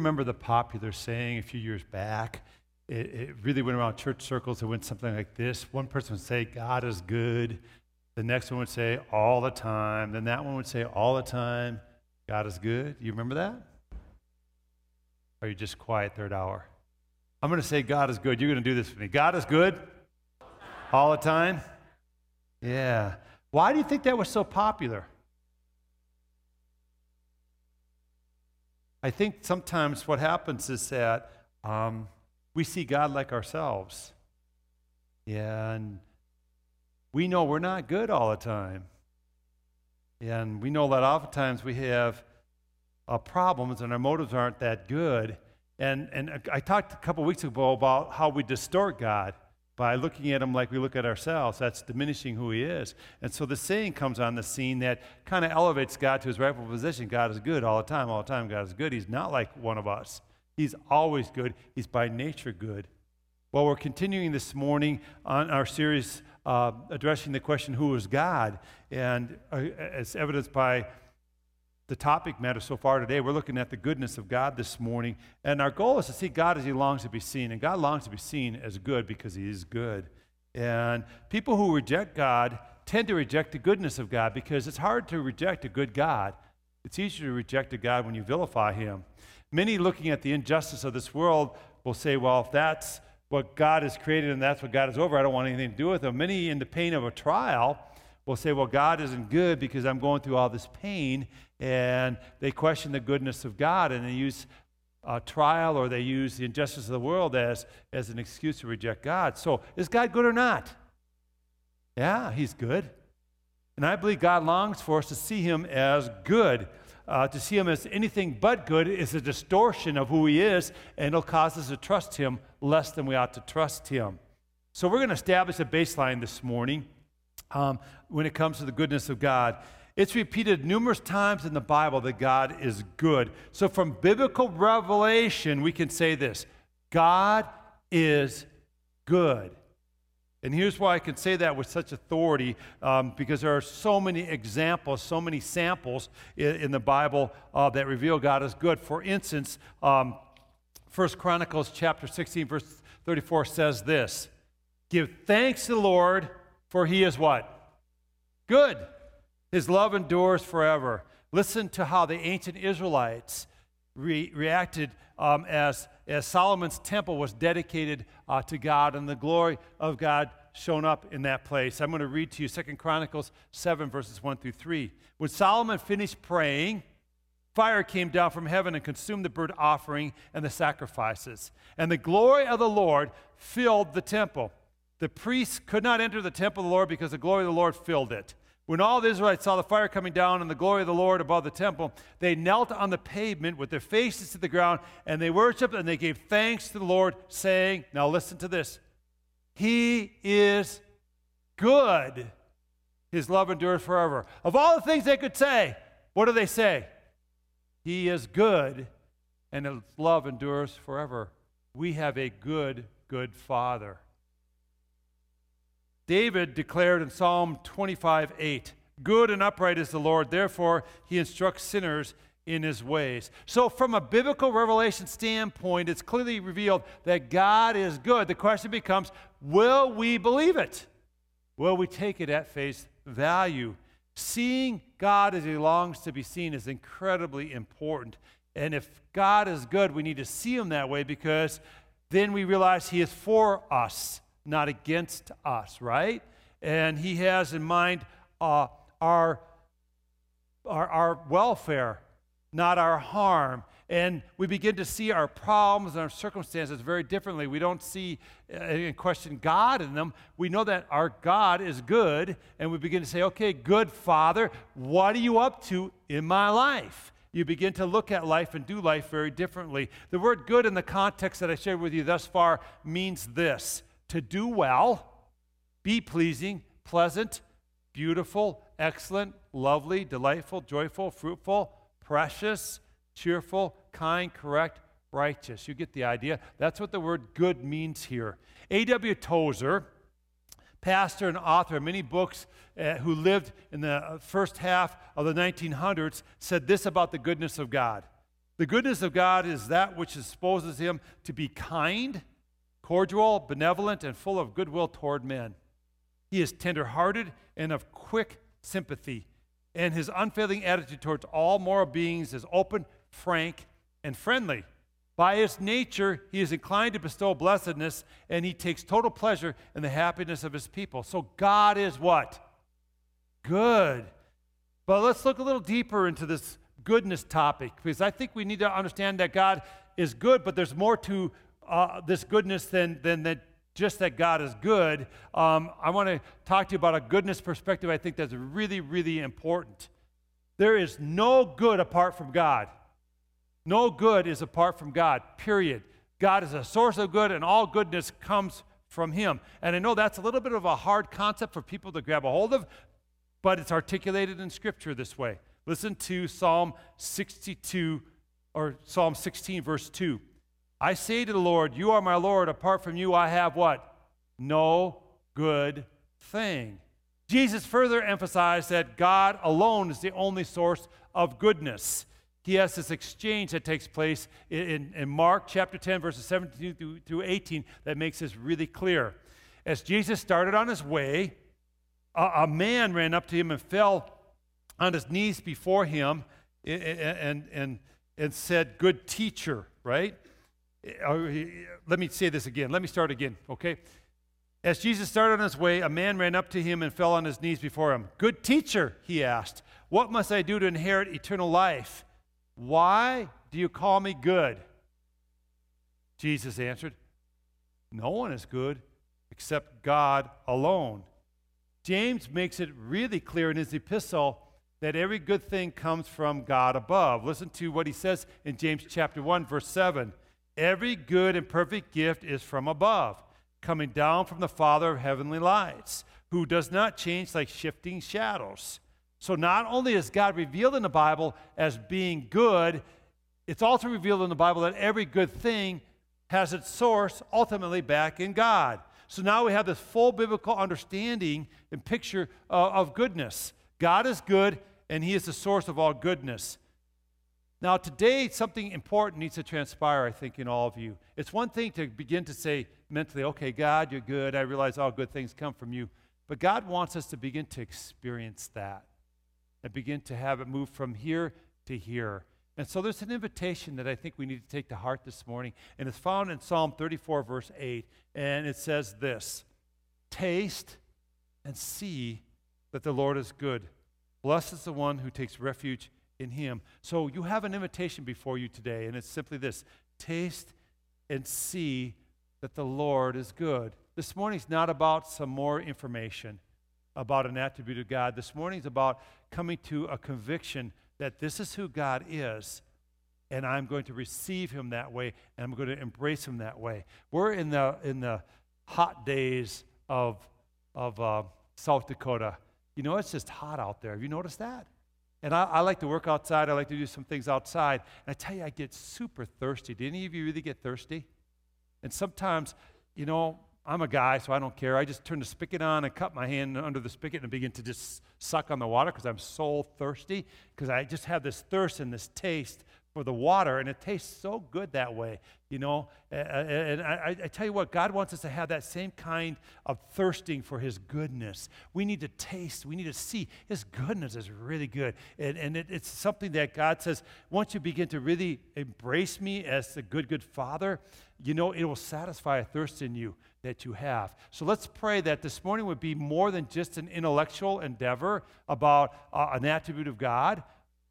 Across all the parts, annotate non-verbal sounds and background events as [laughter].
remember the popular saying a few years back? It, it really went around church circles. It went something like this one person would say, God is good. The next one would say, all the time. Then that one would say, all the time, God is good. You remember that? Or are you just quiet third hour? I'm going to say, God is good. You're going to do this for me. God is good all the time? Yeah. Why do you think that was so popular? I think sometimes what happens is that um, we see God like ourselves. And we know we're not good all the time. And we know that oftentimes we have uh, problems and our motives aren't that good. And, and I talked a couple weeks ago about how we distort God by looking at him like we look at ourselves. That's diminishing who he is. And so the saying comes on the scene that kind of elevates God to his rightful position. God is good all the time, all the time. God is good. He's not like one of us, He's always good. He's by nature good. Well, we're continuing this morning on our series uh, addressing the question, Who is God? And uh, as evidenced by the topic matter so far today. We're looking at the goodness of God this morning. And our goal is to see God as He longs to be seen. And God longs to be seen as good because He is good. And people who reject God tend to reject the goodness of God because it's hard to reject a good God. It's easier to reject a God when you vilify Him. Many looking at the injustice of this world will say, well, if that's what God has created and that's what God is over, I don't want anything to do with Him. Many, in the pain of a trial, will say, well, God isn't good because I'm going through all this pain and they question the goodness of God and they use a trial or they use the injustice of the world as, as an excuse to reject God. So, is God good or not? Yeah, He's good. And I believe God longs for us to see Him as good. Uh, to see Him as anything but good is a distortion of who He is, and it'll cause us to trust Him less than we ought to trust Him. So, we're going to establish a baseline this morning um, when it comes to the goodness of God. It's repeated numerous times in the Bible that God is good. So, from biblical revelation, we can say this God is good. And here's why I can say that with such authority um, because there are so many examples, so many samples in, in the Bible uh, that reveal God is good. For instance, um, 1 Chronicles chapter 16, verse 34 says this Give thanks to the Lord, for he is what? Good. His love endures forever. Listen to how the ancient Israelites re- reacted um, as, as Solomon's temple was dedicated uh, to God and the glory of God shown up in that place. I'm going to read to you Second Chronicles 7, verses 1 through 3. When Solomon finished praying, fire came down from heaven and consumed the burnt offering and the sacrifices. And the glory of the Lord filled the temple. The priests could not enter the temple of the Lord because the glory of the Lord filled it. When all the Israelites saw the fire coming down and the glory of the Lord above the temple, they knelt on the pavement with their faces to the ground, and they worshiped and they gave thanks to the Lord, saying, Now listen to this He is good. His love endures forever. Of all the things they could say, what do they say? He is good, and his love endures forever. We have a good, good Father. David declared in Psalm 25 8, Good and upright is the Lord, therefore he instructs sinners in his ways. So, from a biblical revelation standpoint, it's clearly revealed that God is good. The question becomes will we believe it? Will we take it at face value? Seeing God as he longs to be seen is incredibly important. And if God is good, we need to see him that way because then we realize he is for us not against us, right? And He has in mind uh, our, our, our welfare, not our harm. And we begin to see our problems and our circumstances very differently. We don't see uh, and question God in them. We know that our God is good, and we begin to say, okay, good Father, what are you up to in my life? You begin to look at life and do life very differently. The word good in the context that I shared with you thus far means this to do well, be pleasing, pleasant, beautiful, excellent, lovely, delightful, joyful, fruitful, precious, cheerful, kind, correct, righteous. You get the idea. That's what the word good means here. A.W. Tozer, pastor and author of many books uh, who lived in the uh, first half of the 1900s, said this about the goodness of God The goodness of God is that which exposes him to be kind, cordial, benevolent, and full of goodwill toward men. He is tenderhearted and of quick sympathy, and his unfailing attitude towards all moral beings is open, frank, and friendly. By his nature, he is inclined to bestow blessedness, and he takes total pleasure in the happiness of his people. So God is what? Good. But let's look a little deeper into this goodness topic because I think we need to understand that God is good, but there's more to uh, this goodness than, than, that just that God is good. Um, I want to talk to you about a goodness perspective I think that's really, really important. There is no good apart from God. No good is apart from God, period. God is a source of good, and all goodness comes from Him. And I know that's a little bit of a hard concept for people to grab a hold of, but it's articulated in Scripture this way. Listen to Psalm 62 or Psalm 16, verse 2. I say to the Lord, You are my Lord. Apart from you, I have what? No good thing. Jesus further emphasized that God alone is the only source of goodness. He has this exchange that takes place in, in Mark chapter 10, verses 17 through, through 18, that makes this really clear. As Jesus started on his way, a, a man ran up to him and fell on his knees before him and, and, and, and said, Good teacher, right? Oh, let me say this again. Let me start again, okay? As Jesus started on his way, a man ran up to him and fell on his knees before him. Good teacher, he asked, what must I do to inherit eternal life? Why do you call me good? Jesus answered, No one is good except God alone. James makes it really clear in his epistle that every good thing comes from God above. Listen to what he says in James chapter 1 verse 7. Every good and perfect gift is from above, coming down from the Father of heavenly lights, who does not change like shifting shadows. So not only is God revealed in the Bible as being good, it's also revealed in the Bible that every good thing has its source ultimately back in God. So now we have this full biblical understanding and picture uh, of goodness. God is good, and He is the source of all goodness. Now, today, something important needs to transpire, I think, in all of you. It's one thing to begin to say mentally, okay, God, you're good. I realize all good things come from you. But God wants us to begin to experience that and begin to have it move from here to here. And so there's an invitation that I think we need to take to heart this morning, and it's found in Psalm 34, verse 8. And it says this Taste and see that the Lord is good. Blessed is the one who takes refuge in him. So you have an invitation before you today, and it's simply this taste and see that the Lord is good. This morning's not about some more information about an attribute of God. This morning's about coming to a conviction that this is who God is, and I'm going to receive him that way, and I'm going to embrace him that way. We're in the, in the hot days of, of uh, South Dakota. You know, it's just hot out there. Have you noticed that? And I, I, like to work outside. I like to do some things outside. And I tell you, I get super thirsty. Do any of you really get thirsty? And sometimes, you know, I'm a guy, so I don't care. I just turn the spigot on and cut my hand under the spigot and begin to just suck on the water because I'm so thirsty. Because I just have this thirst and this taste for the water, and it tastes so good that way, you know. And I, I, tell you what, God wants us to have that same kind of thirsting for His goodness. We need to taste, we need to see His goodness is really good. And, and it, it's something that God says, once you begin to really embrace me as the good, good Father, you know, it will satisfy a thirst in you that you have. So let's pray that this morning would be more than just an intellectual endeavor about uh, an attribute of God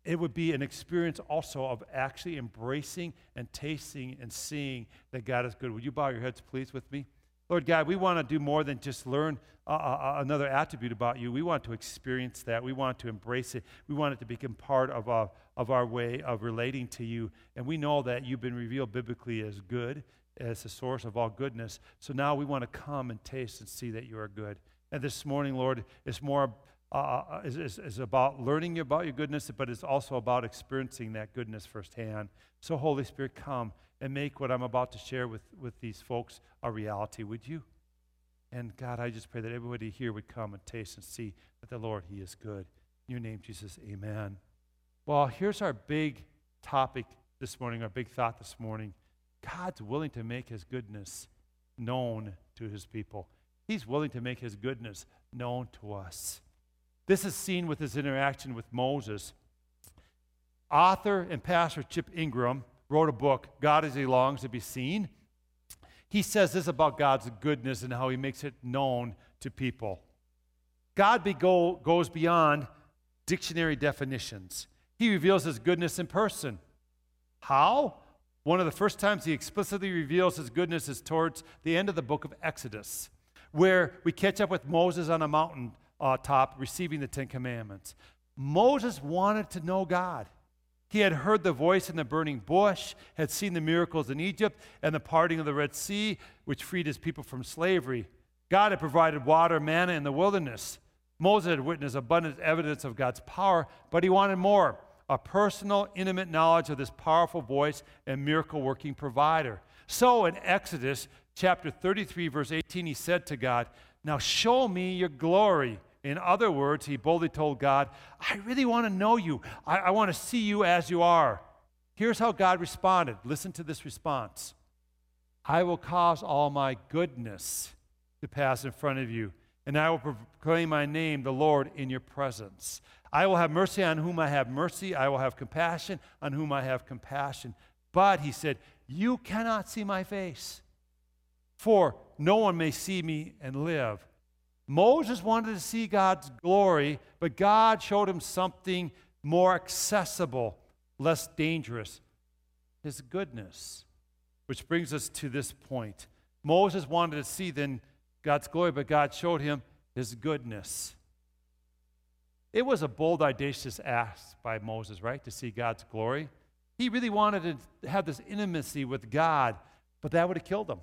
it would be an experience also of actually embracing and tasting and seeing that God is good. Would you bow your heads, please, with me? Lord God, we want to do more than just learn uh, uh, uh, another attribute about you. We want to experience that. We want to embrace it. We want it to become part of, our, of our way of relating to you. And we know that you've been revealed biblically as good, as the source of all goodness. So now we want to come and taste and see that you are good. And this morning, Lord, it's more uh, uh, is, is, is about learning about your goodness, but it's also about experiencing that goodness firsthand. So, Holy Spirit, come and make what I'm about to share with, with these folks a reality, would you? And God, I just pray that everybody here would come and taste and see that the Lord, He is good. In your name, Jesus, amen. Well, here's our big topic this morning, our big thought this morning. God's willing to make his goodness known to his people. He's willing to make his goodness known to us. This is seen with his interaction with Moses. Author and pastor Chip Ingram wrote a book, God as He Longs to Be Seen. He says this about God's goodness and how He makes it known to people. God be go, goes beyond dictionary definitions. He reveals His goodness in person. How? One of the first times He explicitly reveals His goodness is towards the end of the book of Exodus, where we catch up with Moses on a mountain uh, top receiving the Ten Commandments. Moses wanted to know God. He had heard the voice in the burning bush, had seen the miracles in Egypt and the parting of the Red Sea, which freed his people from slavery. God had provided water, manna in the wilderness. Moses had witnessed abundant evidence of God's power, but he wanted more a personal, intimate knowledge of this powerful voice and miracle working provider. So in Exodus chapter 33, verse 18, he said to God, Now show me your glory. In other words, he boldly told God, I really want to know you. I, I want to see you as you are. Here's how God responded. Listen to this response I will cause all my goodness to pass in front of you, and I will proclaim my name, the Lord, in your presence. I will have mercy on whom I have mercy. I will have compassion on whom I have compassion. But, he said, you cannot see my face, for no one may see me and live. Moses wanted to see God's glory, but God showed him something more accessible, less dangerous his goodness. Which brings us to this point. Moses wanted to see then God's glory, but God showed him his goodness. It was a bold, audacious ask by Moses, right, to see God's glory. He really wanted to have this intimacy with God, but that would have killed him.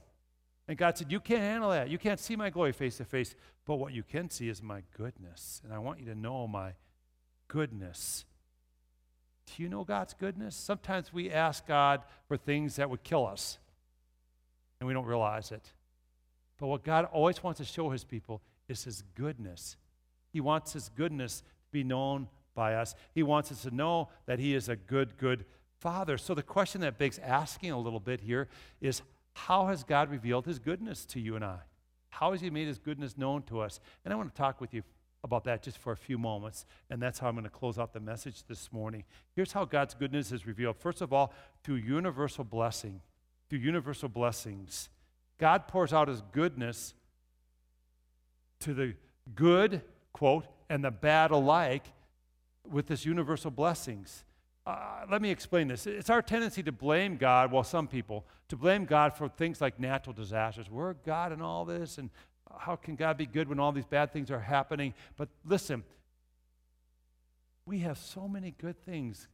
And God said, You can't handle that. You can't see my glory face to face. But what you can see is my goodness. And I want you to know my goodness. Do you know God's goodness? Sometimes we ask God for things that would kill us, and we don't realize it. But what God always wants to show his people is his goodness. He wants his goodness to be known by us. He wants us to know that he is a good, good father. So the question that begs asking a little bit here is how has God revealed his goodness to you and I? How has he made his goodness known to us? And I want to talk with you about that just for a few moments, and that's how I'm going to close out the message this morning. Here's how God's goodness is revealed. First of all, through universal blessing, through universal blessings. God pours out his goodness to the good, quote, and the bad alike with this universal blessings. Uh, let me explain this. It's our tendency to blame God, well, some people, to blame God for things like natural disasters. We're God in all this, and how can God be good when all these bad things are happening? But listen, we have so many good things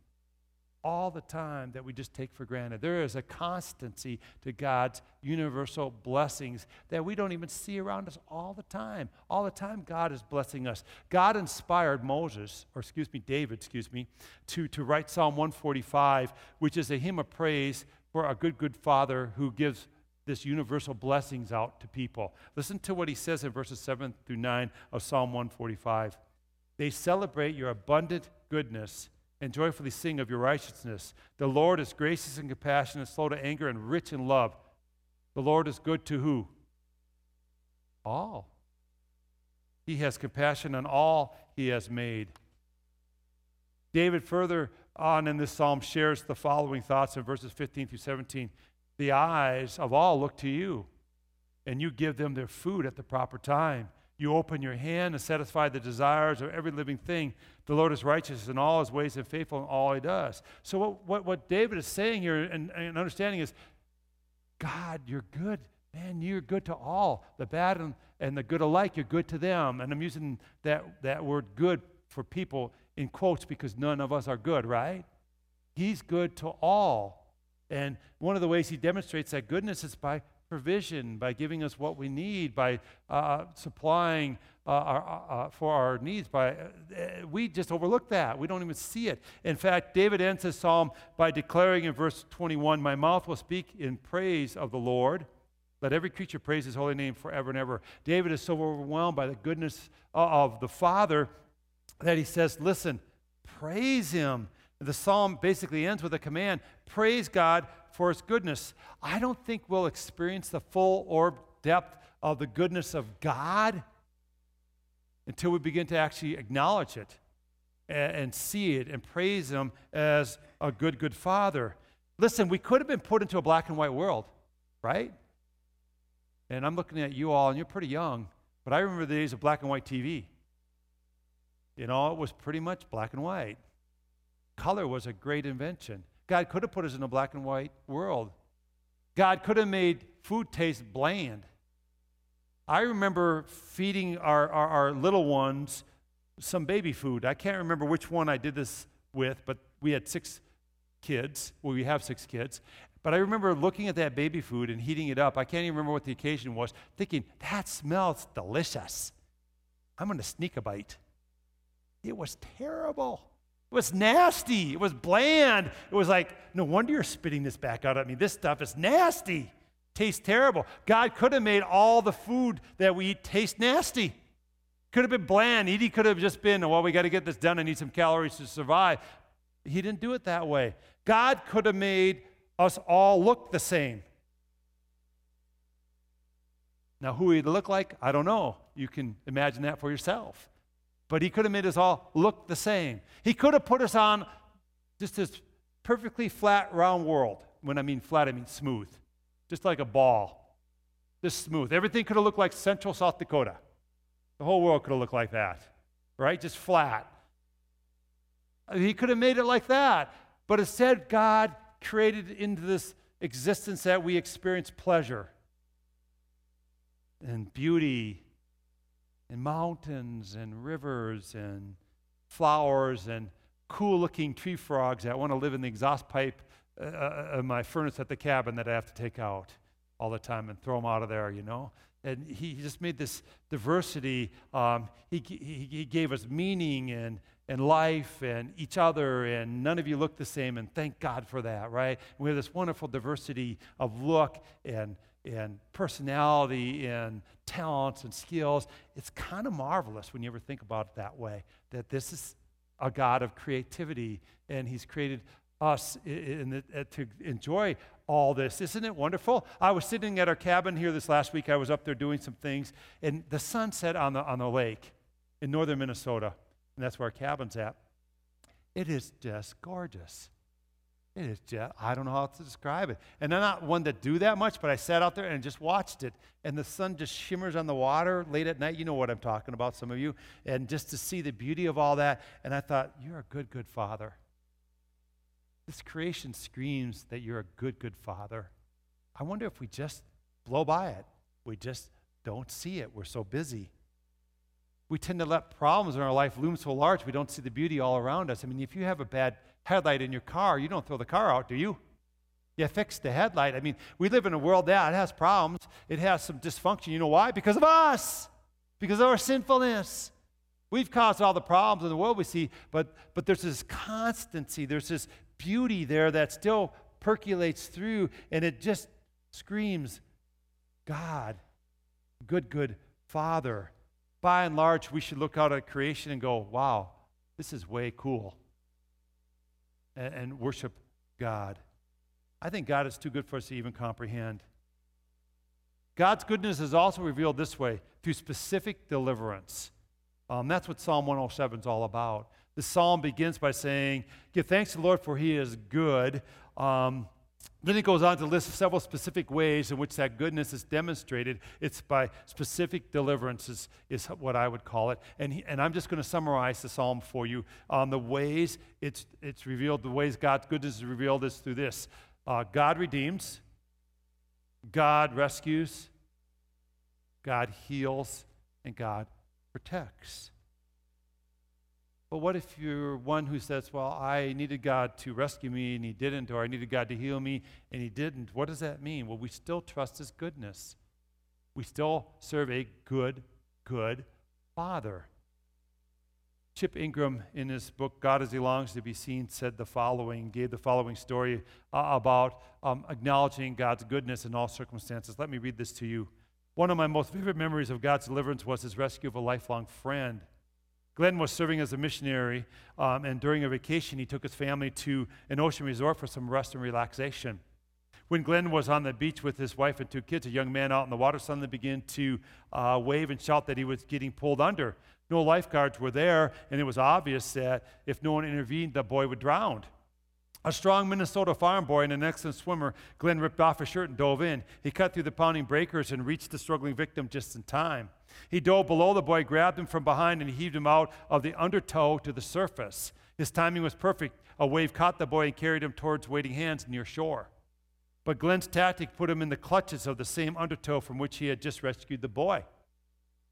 all the time that we just take for granted. There is a constancy to God's universal blessings that we don't even see around us all the time. All the time, God is blessing us. God inspired Moses, or excuse me, David, excuse me, to, to write Psalm 145, which is a hymn of praise for a good, good father who gives this universal blessings out to people. Listen to what he says in verses 7 through 9 of Psalm 145. They celebrate your abundant goodness and joyfully sing of your righteousness. The Lord is gracious and compassionate, slow to anger, and rich in love. The Lord is good to who? All. He has compassion on all he has made. David, further on in this psalm, shares the following thoughts in verses 15 through 17. The eyes of all look to you, and you give them their food at the proper time. You open your hand and satisfy the desires of every living thing. The Lord is righteous in all his ways and faithful in all he does. So, what, what, what David is saying here and, and understanding is God, you're good. Man, you're good to all. The bad and, and the good alike, you're good to them. And I'm using that, that word good for people in quotes because none of us are good, right? He's good to all. And one of the ways he demonstrates that goodness is by provision, by giving us what we need, by uh, supplying uh, our, uh, uh for our needs. By uh, we just overlook that. We don't even see it. In fact, David ends his psalm by declaring in verse 21, "My mouth will speak in praise of the Lord." Let every creature praise his holy name forever and ever. David is so overwhelmed by the goodness uh, of the Father that he says, Listen, praise him. The psalm basically ends with a command praise God for his goodness. I don't think we'll experience the full orb depth of the goodness of God until we begin to actually acknowledge it and, and see it and praise him as a good, good father. Listen, we could have been put into a black and white world, right? And I'm looking at you all, and you're pretty young, but I remember the days of black and white TV. You know, it was pretty much black and white. Color was a great invention. God could have put us in a black and white world. God could have made food taste bland. I remember feeding our, our, our, little ones some baby food. I can't remember which one I did this with, but we had six kids. Well, we have six kids. But I remember looking at that baby food and heating it up. I can't even remember what the occasion was, thinking, that smells delicious. I'm going to sneak a bite. It was terrible. It was nasty. It was bland. It was like, no wonder you're spitting this back out at me. This stuff is nasty. Tastes terrible. God could have made all the food that we eat taste nasty. Could have been bland. Edie could have just been, well, we got to get this done. I need some calories to survive. He didn't do it that way. God could have made us all look the same. Now, who he'd look like, I don't know. You can imagine that for yourself. But he could have made us all look the same. He could have put us on just this perfectly flat, round world. When I mean flat, I mean smooth, just like a ball, just smooth. Everything could have looked like central South Dakota. The whole world could have looked like that, right? Just flat. He could have made it like that. But instead, God created into this existence that we experience pleasure and beauty and mountains and rivers and flowers and cool looking tree frogs that want to live in the exhaust pipe uh, uh, my furnace at the cabin that I have to take out all the time and throw them out of there, you know? And he just made this diversity. Um, he, he, he gave us meaning and, and life and each other, and none of you look the same, and thank God for that, right? And we have this wonderful diversity of look and, and personality and talents and skills. It's kind of marvelous when you ever think about it that way, that this is a God of creativity, and He's created us in to enjoy all this. Isn't it wonderful? I was sitting at our cabin here this last week. I was up there doing some things, and the sun set on the, on the lake in northern Minnesota and that's where our cabin's at. It is just gorgeous. It is just, I don't know how to describe it. And I'm not one to do that much, but I sat out there and just watched it. And the sun just shimmers on the water late at night. You know what I'm talking about, some of you. And just to see the beauty of all that. And I thought, you're a good, good father. This creation screams that you're a good, good father. I wonder if we just blow by it. We just don't see it. We're so busy we tend to let problems in our life loom so large we don't see the beauty all around us. I mean, if you have a bad headlight in your car, you don't throw the car out, do you? You fix the headlight. I mean, we live in a world that has problems. It has some dysfunction. You know why? Because of us, because of our sinfulness. We've caused all the problems in the world we see, but, but there's this constancy, there's this beauty there that still percolates through, and it just screams, God, good, good Father by and large, we should look out at creation and go, wow, this is way cool, and, and worship God. I think God is too good for us to even comprehend. God's goodness is also revealed this way through specific deliverance. Um, that's what Psalm 107 is all about. The psalm begins by saying, Give thanks to the Lord, for he is good. Um, then it goes on to list several specific ways in which that goodness is demonstrated. It's by specific deliverances, is what I would call it. And, he, and I'm just going to summarize the psalm for you. On the ways it's, it's revealed, the ways God's goodness is revealed is through this uh, God redeems, God rescues, God heals, and God protects. But what if you're one who says, Well, I needed God to rescue me and He didn't, or I needed God to heal me and He didn't? What does that mean? Well, we still trust His goodness. We still serve a good, good Father. Chip Ingram, in his book, God as He Longs to Be Seen, said the following, gave the following story uh, about um, acknowledging God's goodness in all circumstances. Let me read this to you. One of my most vivid memories of God's deliverance was his rescue of a lifelong friend Glenn was serving as a missionary, um, and during a vacation, he took his family to an ocean resort for some rest and relaxation. When Glenn was on the beach with his wife and two kids, a young man out in the water suddenly began to uh, wave and shout that he was getting pulled under. No lifeguards were there, and it was obvious that if no one intervened, the boy would drown. A strong Minnesota farm boy and an excellent swimmer, Glenn ripped off his shirt and dove in. He cut through the pounding breakers and reached the struggling victim just in time. He dove below the boy, grabbed him from behind, and heaved him out of the undertow to the surface. His timing was perfect. A wave caught the boy and carried him towards waiting hands near shore. But Glenn's tactic put him in the clutches of the same undertow from which he had just rescued the boy.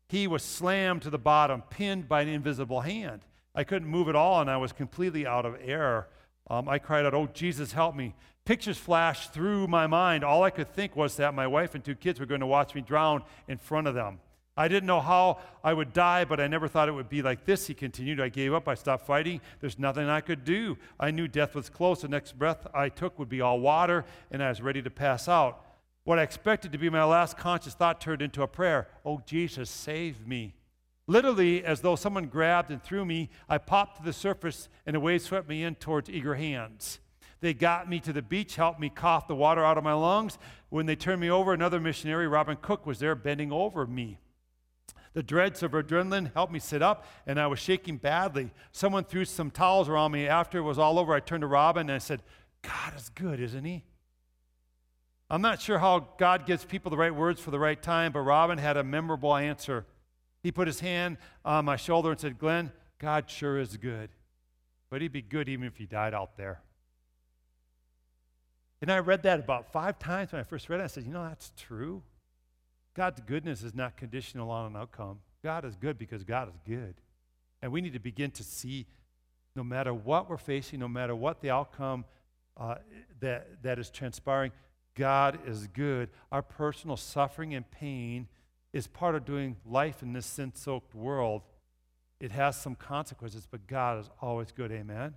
He was slammed to the bottom, pinned by an invisible hand. I couldn't move at all, and I was completely out of air. Um, I cried out, Oh, Jesus, help me. Pictures flashed through my mind. All I could think was that my wife and two kids were going to watch me drown in front of them. I didn't know how I would die, but I never thought it would be like this. He continued. I gave up. I stopped fighting. There's nothing I could do. I knew death was close. The next breath I took would be all water, and I was ready to pass out. What I expected to be my last conscious thought turned into a prayer Oh, Jesus, save me. Literally, as though someone grabbed and threw me, I popped to the surface, and a wave swept me in towards eager hands. They got me to the beach, helped me cough the water out of my lungs. When they turned me over, another missionary, Robin Cook, was there bending over me. The dreads of adrenaline helped me sit up, and I was shaking badly. Someone threw some towels around me. After it was all over, I turned to Robin and I said, God is good, isn't he? I'm not sure how God gives people the right words for the right time, but Robin had a memorable answer. He put his hand on my shoulder and said, Glenn, God sure is good. But he'd be good even if he died out there. And I read that about five times when I first read it. I said, you know, that's true. God's goodness is not conditional on an outcome. God is good because God is good. And we need to begin to see no matter what we're facing, no matter what the outcome uh, that, that is transpiring, God is good. Our personal suffering and pain is part of doing life in this sin soaked world. It has some consequences, but God is always good. Amen.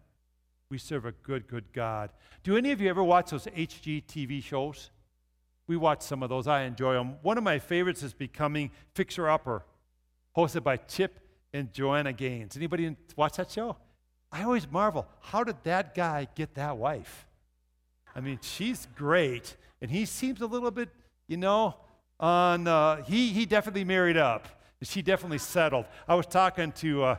We serve a good, good God. Do any of you ever watch those HGTV shows? We watch some of those. I enjoy them. One of my favorites is Becoming Fixer Upper, hosted by Chip and Joanna Gaines. Anybody watch that show? I always marvel, how did that guy get that wife? I mean, she's great, and he seems a little bit, you know, on, uh, he, he definitely married up. She definitely settled. I was talking to, uh,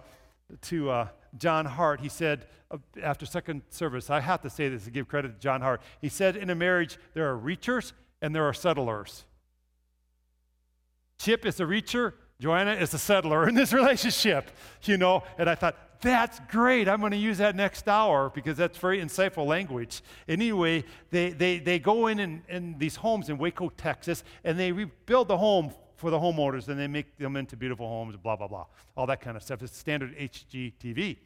to uh, John Hart. He said, uh, after second service, I have to say this to give credit to John Hart. He said, in a marriage, there are reachers and there are settlers. Chip is a reacher, Joanna is a settler in this [laughs] relationship, you know. And I thought, that's great. I'm going to use that next hour because that's very insightful language. Anyway, they, they, they go in, in in these homes in Waco, Texas, and they rebuild the home for the homeowners and they make them into beautiful homes, blah, blah, blah. All that kind of stuff. It's standard HGTV.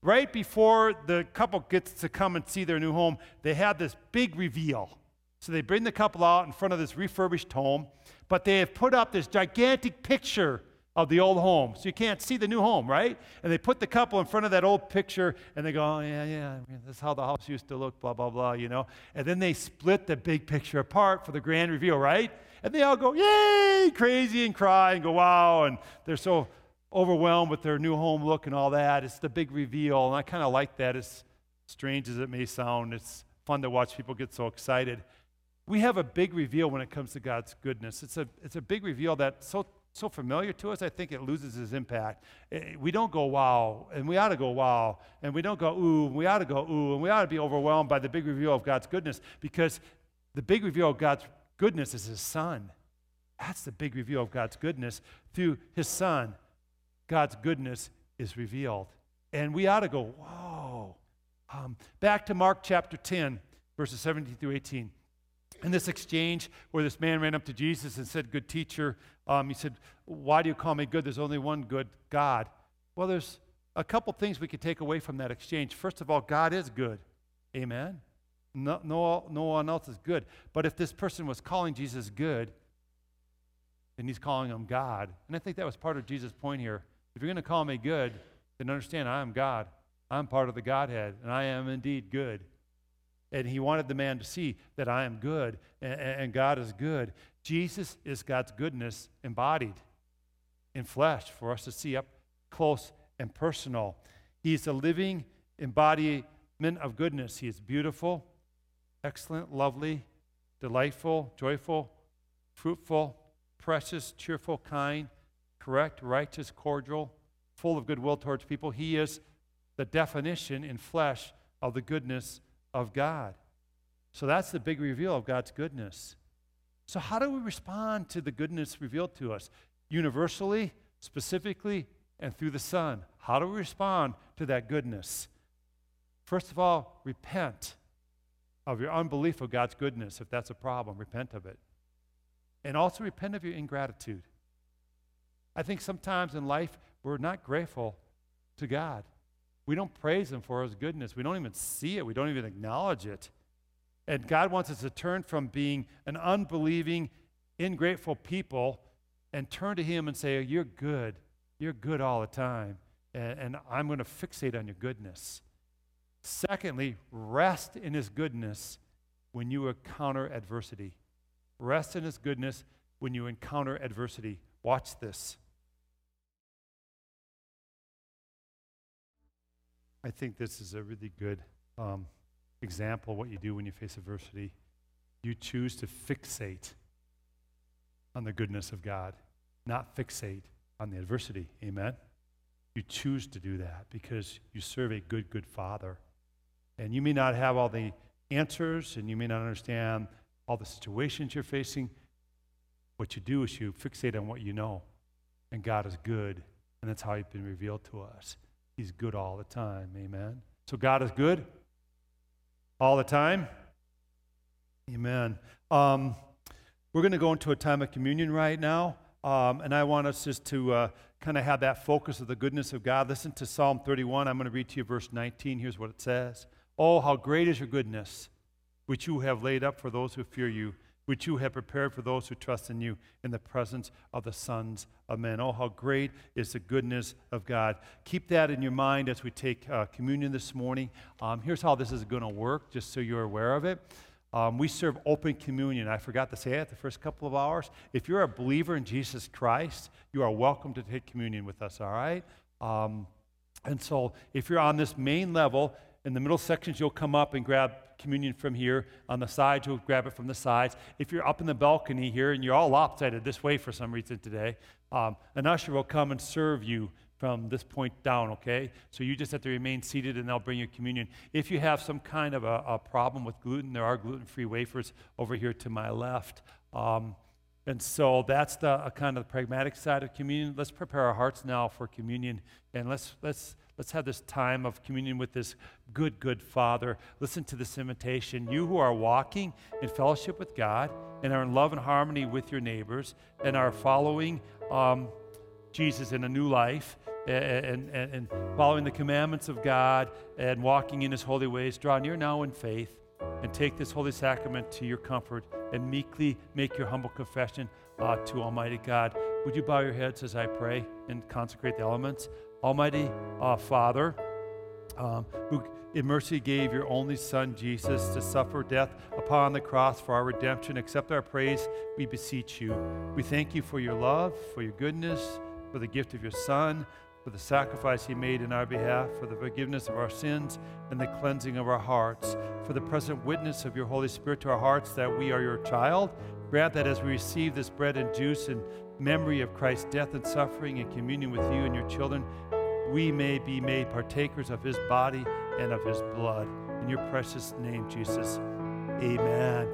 Right before the couple gets to come and see their new home, they have this big reveal. So they bring the couple out in front of this refurbished home, but they have put up this gigantic picture of the old home. So you can't see the new home, right? And they put the couple in front of that old picture and they go, oh, yeah, yeah, that's how the house used to look, blah, blah, blah, you know? And then they split the big picture apart for the grand reveal, right? And they all go, yay, crazy and cry and go, wow. And they're so overwhelmed with their new home look and all that. It's the big reveal. And I kind of like that, as strange as it may sound. It's fun to watch people get so excited. We have a big reveal when it comes to God's goodness. It's a, it's a big reveal that's so so familiar to us, I think it loses its impact. Eh, we don't go, wow, and we ought to go, wow, and we don't go, ooh, and we ought to go, ooh, and we ought to be overwhelmed by the big reveal of God's goodness because the big reveal of God's goodness is His Son. That's the big reveal of God's goodness. Through His Son, God's goodness is revealed. And we ought to go, whoa. Um, back to Mark chapter 10, verses 17 through 18 in this exchange where this man ran up to Jesus and said, Good teacher, um, he said, Why do you call me good? There's only one good God. Well, there's a couple things we could take away from that exchange. First of all, God is good. Amen. No, no, no one else is good. But if this person was calling Jesus good, and he's calling him God, and I think that was part of Jesus' point here. If you're going to call me good, then understand I am God. I'm part of the Godhead, and I am indeed good. And he wanted the man to see that I am good and, and God is good. Jesus is God's goodness embodied in flesh for us to see up close and personal. He is a living embodiment of goodness. He is beautiful, excellent, lovely, delightful, joyful, fruitful, precious, cheerful, kind, correct, righteous, cordial, full of goodwill towards people. He is the definition in flesh of the goodness of God. So that's the big reveal of God's goodness. So, how do we respond to the goodness revealed to us? Universally, specifically, and through the Son. How do we respond to that goodness? First of all, repent of your unbelief of God's goodness. If that's a problem, repent of it. And also repent of your ingratitude. I think sometimes in life we're not grateful to God. We don't praise Him for His goodness. We don't even see it. We don't even acknowledge it. And God wants us to turn from being an unbelieving, ingrateful people and turn to Him and say, You're good. You're good all the time. And, and I'm going to fixate on your goodness. Secondly, rest in His goodness when you encounter adversity. Rest in His goodness when you encounter adversity. Watch this. I think this is a really good um, example of what you do when you face adversity. You choose to fixate on the goodness of God, not fixate on the adversity. Amen? You choose to do that because you serve a good, good Father. And you may not have all the answers and you may not understand all the situations you're facing. What you do is you fixate on what you know. And God is good. And that's how He's been revealed to us. He's good all the time. Amen. So God is good all the time. Amen. Um, we're going to go into a time of communion right now. Um, and I want us just to uh, kind of have that focus of the goodness of God. Listen to Psalm 31. I'm going to read to you verse 19. Here's what it says Oh, how great is your goodness, which you have laid up for those who fear you which you have prepared for those who trust in you in the presence of the sons of men. Oh, how great is the goodness of God. Keep that in your mind as we take uh, communion this morning. Um, here's how this is going to work, just so you're aware of it. Um, we serve open communion. I forgot to say it the first couple of hours. If you're a believer in Jesus Christ, you are welcome to take communion with us, all right? Um, and so if you're on this main level, in the middle sections, you'll come up and grab communion from here. On the sides, you'll grab it from the sides. If you're up in the balcony here and you're all lopsided this way for some reason today, um, an usher will come and serve you from this point down, okay? So you just have to remain seated and they'll bring you communion. If you have some kind of a, a problem with gluten, there are gluten free wafers over here to my left. Um, and so that's the kind of the pragmatic side of communion. Let's prepare our hearts now for communion and let's, let's, let's have this time of communion with this good, good Father. Listen to this invitation. You who are walking in fellowship with God and are in love and harmony with your neighbors and are following um, Jesus in a new life and, and, and following the commandments of God and walking in his holy ways, draw near now in faith and take this holy sacrament to your comfort and meekly make your humble confession uh, to Almighty God. Would you bow your heads as I pray and consecrate the elements? Almighty uh, Father, um, who in mercy gave your only Son, Jesus, to suffer death upon the cross for our redemption, accept our praise, we beseech you. We thank you for your love, for your goodness, for the gift of your Son, for the sacrifice he made in our behalf, for the forgiveness of our sins and the cleansing of our hearts, for the present witness of your Holy Spirit to our hearts that we are your child. Grant that as we receive this bread and juice in memory of Christ's death and suffering and communion with you and your children, we may be made partakers of his body and of his blood. In your precious name, Jesus. Amen.